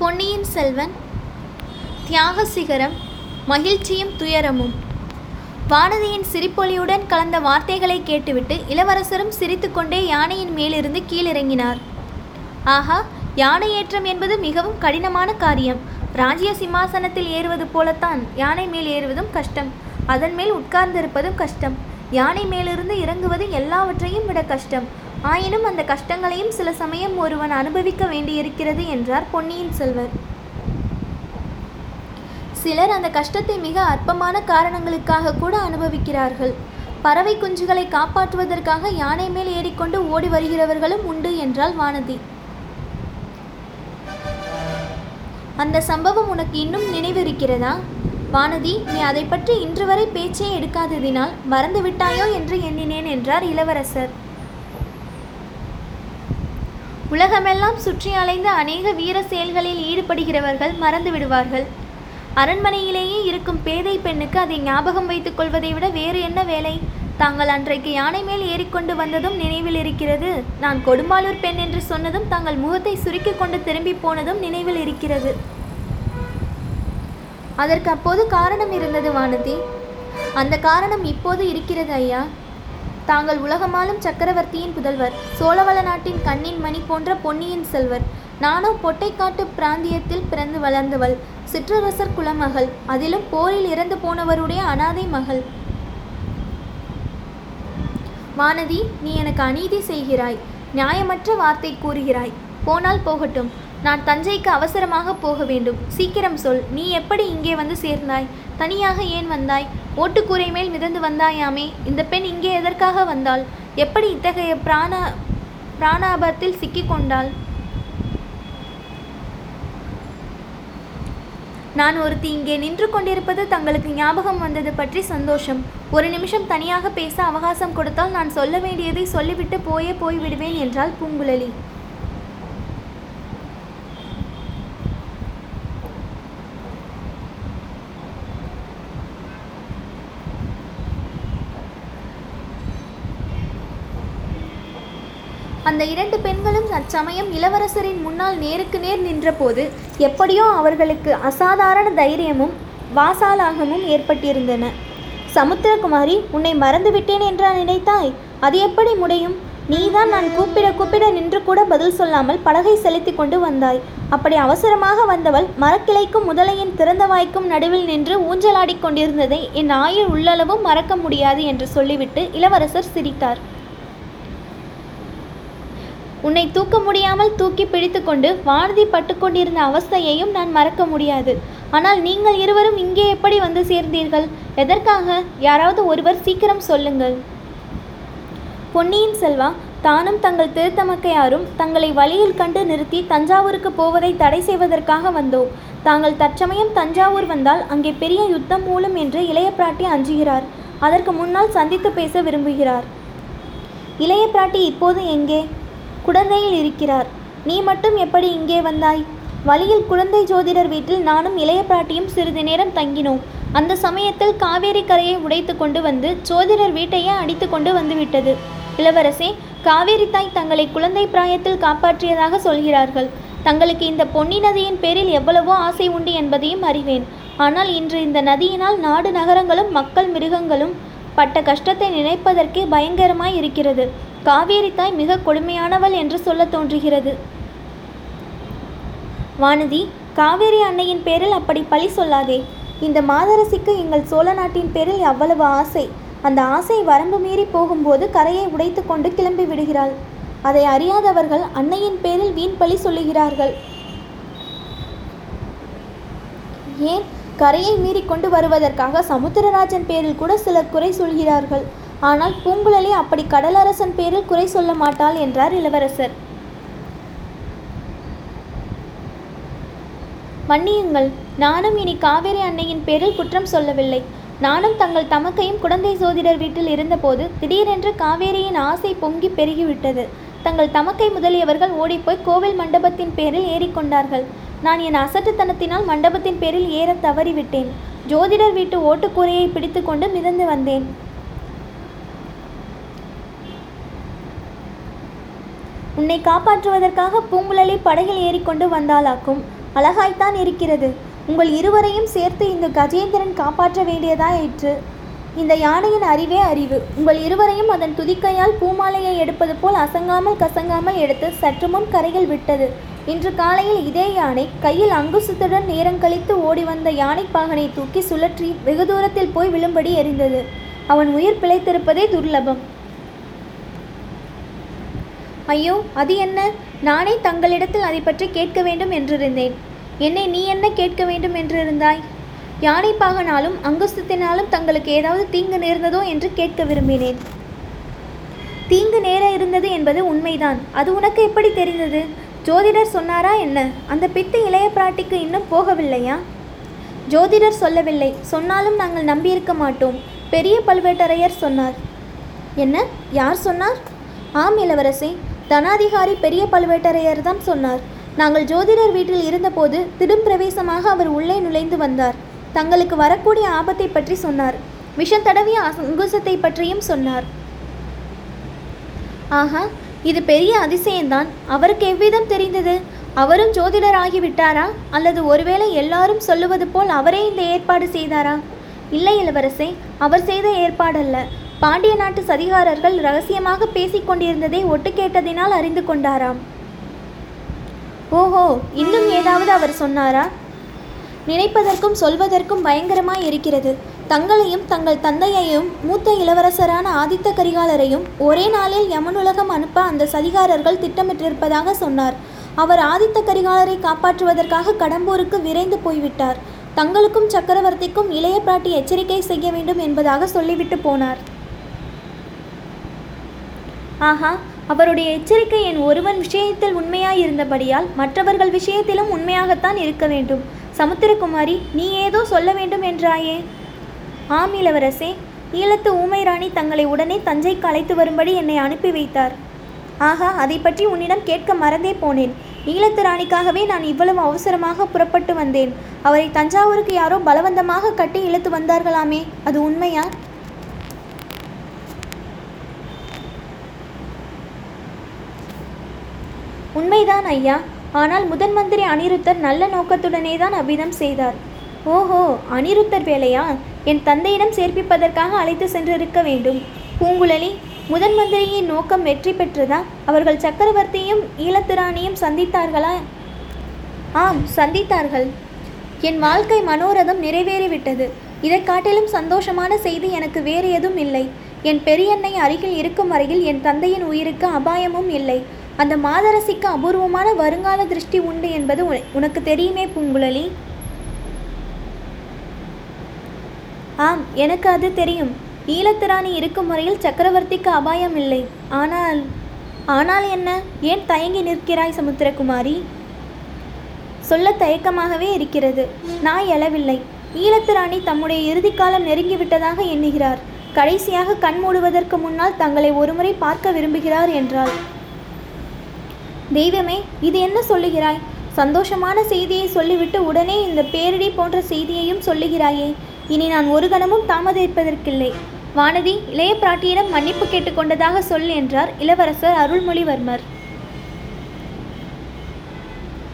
பொன்னியின் செல்வன் தியாக சிகரம் மகிழ்ச்சியும் துயரமும். வானதியின் சிரிப்பொலியுடன் கலந்த வார்த்தைகளை கேட்டுவிட்டு இளவரசரும் சிரித்துக்கொண்டே யானையின் மேலிருந்து கீழிறங்கினார். ஆஹா யானை ஏற்றம் என்பது மிகவும் கடினமான காரியம். ராஜ்ய சிம்மாசனத்தில் ஏறுவது போலத்தான் யானை மேல் ஏறுவதும் கஷ்டம். அதன் மேல் உட்கார்ந்திருப்பதும் கஷ்டம். யானை மேலிருந்து இறங்குவது எல்லாவற்றையும் விட கஷ்டம். ஆயினும் அந்த கஷ்டங்களையும் சில சமயம் ஒருவன் அனுபவிக்க வேண்டியிருக்கிறது என்றார் பொன்னியின் செல்வர் சிலர் அந்த கஷ்டத்தை மிக அற்பமான காரணங்களுக்காக கூட அனுபவிக்கிறார்கள். பறவை குஞ்சுகளை காப்பாற்றுவதற்காக யானை மேல் ஏறிக்கொண்டு ஓடி வருகிறவர்களும் உண்டு என்றாள் வானதி. அந்த சம்பவம் உனக்கு இன்னும் நினைவிருக்கிறதா? வானதி நீ அதை பற்றி இன்று வரை பேச்சே எடுக்காததினால் மறந்து விட்டாயோ என்று எண்ணினேன் என்றார் இளவரசர். உலகமெல்லாம் சுற்றி அலைந்த அநேக வீர செயல்களில் ஈடுபடுகிறவர்கள் மறந்து விடுவார்கள். அரண்மனையிலேயே இருக்கும் பேதை பெண்ணுக்கு அதை ஞாபகம் வைத்துக் கொள்வதை விட வேறு என்ன வேலை? தாங்கள் அன்றைக்கு யானை மேல் ஏறிக்கொண்டு வந்ததும் நினைவில் இருக்கிறது. நான் கொடும்பாலூர் பெண் என்று சொன்னதும் தாங்கள் முகத்தை சுருக்கிக் கொண்டு திரும்பி போனதும் நினைவில் இருக்கிறது. அதற்கு அப்போது காரணம் இருந்தது வானதி. அந்த காரணம் இப்போது இருக்கிறது ஐயா. தாங்கள் உலகமாலும் சக்கரவர்த்தியின் புதல்வர் சோழவள நாட்டின் கண்ணின் மணி போன்ற பொன்னியின் செல்வர். நானோ பொட்டைக்காட்டு பிராந்தியத்தில் பிறந்து வளர்ந்தவள் சிற்றரசர் குலமகள் அதிலும் போரில் இறந்து போனவருடைய அனாதை மகள். வானதி நீ எனக்கு அநீதி செய்கிறாய் நியாயமற்ற வார்த்தை கூறுகிறாய். போனால் போகட்டும் நான் தஞ்சைக்கு அவசரமாக போக வேண்டும். சீக்கிரம் சொல் நீ எப்படி இங்கே வந்து சேர்ந்தாய்? தனியாக ஏன் வந்தாய்? ஓட்டுக்கூரை மேல் மிதந்து வந்தாயாமே இந்த பெண் இங்கே எதற்காக வந்தாள்? எப்படி இத்தகைய பிராண பிராணாபத்தில் சிக்கிக்கொண்டாள்? நான் ஒருத்தி இங்கே நின்று கொண்டிருப்பது தங்களுக்கு ஞாபகம் வந்தது பற்றி சந்தோஷம். ஒரு நிமிஷம் தனியாக பேச அவகாசம் கொடுத்தால் நான் சொல்ல வேண்டியதை சொல்லிவிட்டு போயே போய்விடுவேன் என்றாள் பூங்குழலி. அந்த இரண்டு பெண்களும் அச்சமயம் இளவரசரின் முன்னால் நேருக்கு நேர் நின்றபோது எப்படியோ அவர்களுக்கு அசாதாரண தைரியமும் வாசாலாகமும் ஏற்பட்டிருந்தன. சமுத்திரகுமாரி உன்னை மறந்துவிட்டேன் என்றா நினைத்தாய்? அது எப்படி முடியும்? நீதான் நான் கூப்பிட கூப்பிட நின்று கூட பதில் சொல்லாமல் படகை செலுத்தி கொண்டு வந்தாய். அப்படி அவசரமாக வந்தவள் மரக்கிளைக்கும் முதலையின் திறந்த வாய்க்கும் நடுவில் நின்று ஊஞ்சலாடிக் கொண்டிருந்ததை என் ஆயுள் உள்ளளவும் மறக்க முடியாது என்று சொல்லிவிட்டு இளவரசர் சிரித்தார். உன்னை தூக்க முடியாமல் தூக்கி பிடித்துக்கொண்டு வானதி பட்டுக்கொண்டிருந்த அவஸ்தையையும் நான் மறக்க முடியாது. ஆனால் நீங்கள் இருவரும் இங்கே எப்படி வந்து சேர்ந்தீர்கள்? எதற்காக? யாராவது ஒருவர் சீக்கிரம் சொல்லுங்கள். பொன்னியின் செல்வா தானும் தங்கள் திருத்தமக்கையாரும் தங்களை வழியில் கண்டு நிறுத்தி தஞ்சாவூருக்கு போவதை தடை செய்வதற்காக வந்தோம். தாங்கள் தற்சமயம் தஞ்சாவூர் வந்தால் அங்கே பெரிய யுத்தம் மூலம் என்று இளைய பிராட்டி அஞ்சுகிறார். அதற்கு முன்னால் சந்தித்து பேச விரும்புகிறார். இளைய பிராட்டி இப்போது எங்கே? குடந்தையில் இருக்கிறார். நீ மட்டும் எப்படி இங்கே வந்தாய்? வழியில் குழந்தை ஜோதிடர் வீட்டில் நானும் இளைய பிராட்டியும் சிறிது நேரம் தங்கினோம். அந்த சமயத்தில் காவேரி கரையை உடைத்து கொண்டு வந்து ஜோதிடர் வீட்டையே அடித்து கொண்டு வந்துவிட்டது. இளவரசே காவேரி தாய் தங்களை குழந்தை பிராயத்தில் காப்பாற்றியதாக சொல்கிறார்கள். தங்களுக்கு இந்த பொன்னி நதியின் பேரில் எவ்வளவோ ஆசை உண்டு என்பதையும் அறிவேன். ஆனால் இன்று இந்த நதியினால் நாடு நகரங்களும் மக்கள் மிருகங்களும் பட்ட கஷ்டத்தை நினைப்பதற்கே பயங்கரமாய் இருக்கிறது. காவேரி தாய் மிக கொடுமையானவள் என்று சொல்ல தோன்றுகிறது. வானதி காவேரி அன்னையின் பேரில் அப்படி பழி சொல்லாதே. இந்த மாதரசிக்கு எங்கள் சோழ நாட்டின் பேரில் அவ்வளவு ஆசை. அந்த ஆசை வரம்பு மீறி போகும்போது கரையை உடைத்து கொண்டு கிளம்பி விடுகிறாள். அதை அறியாதவர்கள் அன்னையின் பேரில் வீண் பழி சொல்லுகிறார்கள். ஏன்? கரையை மீறி கொண்டு வருவதற்காக சமுத்திரராஜன் பேரில் கூட சிலர் குறை சொல்கிறார்கள். ஆனால் பூங்குழலி அப்படி கடலரசன் பேரில் குறை சொல்ல மாட்டாள் என்றார் இளவரசர். மன்னியுங்கள் நானும் இனி காவேரி அன்னையின் பேரில் குற்றம் சொல்லவில்லை. நானும் தங்கள் தமக்கையும் குழந்தை சோதிடர் வீட்டில் இருந்தபோது திடீரென்று காவேரியின் ஆசை பொங்கி பெருகிவிட்டது. தங்கள் தமக்கை முதலியவர்கள் ஓடிப்போய் கோவில் மண்டபத்தின் பேரில் ஏறிக்கொண்டார்கள் நான் என் அசட்டுத்தனத்தினால் மண்டபத்தின் பேரில் ஏற தவறிவிட்டேன். ஜோதிடர் வீட்டு ஓட்டுக்கூரையை பிடித்துக்கொண்டு மிதந்து வந்தேன். உன்னை காப்பாற்றுவதற்காக பூங்குழலி படகில் ஏறிக்கொண்டு வந்தாளாக்கும். அழகாய்த்தான் இருக்கிறது. உங்கள் இருவரையும் சேர்த்து இந்த கஜேந்திரன் காப்பாற்ற வேண்டியதாயிற்று இந்த யானையின் அறிவே அறிவு. உங்கள் இருவரையும் அதன் துதிக்கையால் பூமாலையை எடுப்பது போல் அசங்காமல் கசங்காமல் எடுத்து சற்று முன் கரையில் விட்டது. இன்று காலையில் இதே யானை கையில் அங்குசத்துடன் நேரம் கழித்து ஓடி வந்த யானைப்பாகனை தூக்கி சுழற்றி வெகு தூரத்தில் போய் விழும்படி எறிந்தது அவன் உயிர் பிழைத்திருப்பதே துர்லபம். ஐயோ அது என்ன? நானே தங்களிடத்தில் அதை பற்றி கேட்க வேண்டும் என்றிருந்தேன். என்னை நீ என்ன கேட்க வேண்டும் என்றிருந்தாய்? யானைப்பாகனாலும் அங்குஸ்தத்தினாலும் தங்களுக்கு ஏதாவது தீங்கு நேர்ந்ததோ என்று கேட்க விரும்பினேன். தீங்கு நேர இருந்தது என்பது உண்மைதான். அது உனக்கு எப்படி தெரிந்தது? ஜோதிடர் சொன்னாரா என்ன? அந்த பித்து இளைய பிராட்டிக்கு இன்னும் போகவில்லையா? ஜோதிடர் சொல்லவில்லை. சொன்னாலும் நாங்கள் நம்பியிருக்க மாட்டோம். பெரிய பழுவேட்டரையர் சொன்னார். என்ன? யார் சொன்னார்? ஆம் இளவரசே. தனாதிகாரி பெரிய பழுவேட்டரையர் தான் சொன்னார். நாங்கள் ஜோதிடர் வீட்டில் இருந்தபோது திடும் பிரவேசமாக அவர் உள்ளே நுழைந்து வந்தார். தங்களுக்கு வரக்கூடிய ஆபத்தை பற்றி சொன்னார். விஷம் தடவிய அங்குசத்தை பற்றியும் சொன்னார். ஆஹா இது பெரிய அதிசயம்தான். அவருக்கு எவ்விதம் தெரிந்தது? அவரும் ஜோதிடர் ஆகிவிட்டாரா? அல்லது ஒருவேளை எல்லாரும் சொல்லுவது போல் அவரே இந்த ஏற்பாடு செய்தாரா? இல்லை இளவரசே அவர் செய்த ஏற்பாடல்ல. பாண்டிய நாட்டு சதிகாரர்கள் ரகசியமாக பேசிக் கொண்டிருந்ததை ஒட்டு கேட்டதினால் அறிந்து கொண்டாராம். ஓஹோ இன்னும் ஏதாவது அவர் சொன்னாரா? நினைப்பதற்கும் சொல்வதற்கும் பயங்கரமாய் இருக்கிறது. தங்களையும் தங்கள் தந்தையையும் மூத்த இளவரசரான ஆதித்த கரிகாலரையும் ஒரே நாளில் யமனுலகம் அனுப்ப அந்த சதிகாரர்கள் திட்டமிட்டிருப்பதாக சொன்னார். அவர் ஆதித்த கரிகாலரை காப்பாற்றுவதற்காக கடம்பூருக்கு விரைந்து போய்விட்டார். தங்களுக்கும் சக்கரவர்த்திக்கும் இளைய பிராட்டி எச்சரிக்கை செய்ய வேண்டும் என்பதாக சொல்லிவிட்டு போனார். ஆஹா அவருடைய எச்சரிக்கை என் ஒருவன் விஷயத்தில் உண்மையாயிருந்தபடியால் மற்றவர்கள் விஷயத்திலும் உண்மையாகத்தான் இருக்க வேண்டும். சமுத்திரகுமாரி நீ ஏதோ சொல்ல வேண்டும் என்றாயே? ஆம் இளவரசே. ஈழத்து ஊமை ராணி தங்களை உடனே தஞ்சைக்கு அழைத்து வரும்படி என்னை அனுப்பி வைத்தார். ஆஹா அதை பற்றி உன்னிடம் கேட்க மறந்தே போனேன். ஈழத்து ராணிக்காகவே நான் இவ்வளவு அவசரமாக புறப்பட்டு வந்தேன். அவரை தஞ்சாவூருக்கு யாரோ பலவந்தமாக கட்டி இழுத்து வந்தார்களாமே அது உண்மையா? உண்மைதான் ஐயா. ஆனால் முதன் மந்திரி அனிருத்தர் நல்ல நோக்கத்துடனே தான் அவ்விதம் செய்தார். ஓஹோ அனிருத்தர் வேலையா? என் தந்தையிடம் சேர்ப்பிப்பதற்காக அழைத்து சென்றிருக்க வேண்டும். பூங்குழலி முதன் மந்திரியின் நோக்கம் வெற்றி பெற்றதா? அவர்கள் சக்கரவர்த்தியும் ஈழத்திராணியும் சந்தித்தார்களா? ஆம் சந்தித்தார்கள். என் வாழ்க்கை மனோரதம் நிறைவேறிவிட்டது. இதை காட்டிலும் சந்தோஷமான செய்தி எனக்கு வேறு எதுவும் இல்லை. என் பெரியண்ணை அருகில் இருக்கும் வரையில் என் தந்தையின் உயிருக்கு அபாயமும் இல்லை. அந்த மாதரசிக்கு அபூர்வமான வருங்கால திருஷ்டி உண்டு என்பது உனக்கு தெரியுமே பூங்குழலி. ஆம் எனக்கு அது தெரியும். ஈழத்திராணி இருக்கும் முறையில் சக்கரவர்த்திக்கு அபாயம் இல்லை. ஆனால் ஆனால் என்ன? ஏன் தயங்கி நிற்கிறாய் சமுத்திரகுமாரி? சொல்ல தயக்கமாகவே இருக்கிறது. நான் எழவில்லை. ஈழத்திராணி தம்முடைய இறுதிக்காலம் நெருங்கிவிட்டதாக எண்ணுகிறார். கடைசியாக கண் மூடுவதற்கு முன்னால் தங்களை ஒருமுறை பார்க்க விரும்புகிறார் என்றாள். தெய்வமே இது என்ன சொல்லுகிறாய்? சந்தோஷமான செய்தியை சொல்லிவிட்டு உடனே இந்த பேரிடி போன்ற செய்தியையும் சொல்லுகிறாயே. இனி நான் ஒரு கணமும் தாமதிப்பதற்கில்லை. வானதி இளைய பிராட்டியிடம் மன்னிப்பு கேட்டுக்கொண்டதாக சொல் என்றார் இளவரசர் அருள்மொழிவர்மர்.